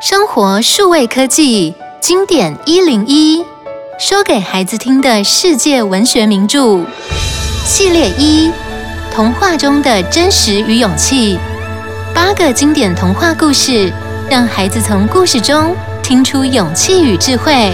生活数位科技经典一零一说给孩子听的世界文学名著。系列一童话中的真实与勇气。八个经典童话故事让孩子从故事中听出勇气与智慧。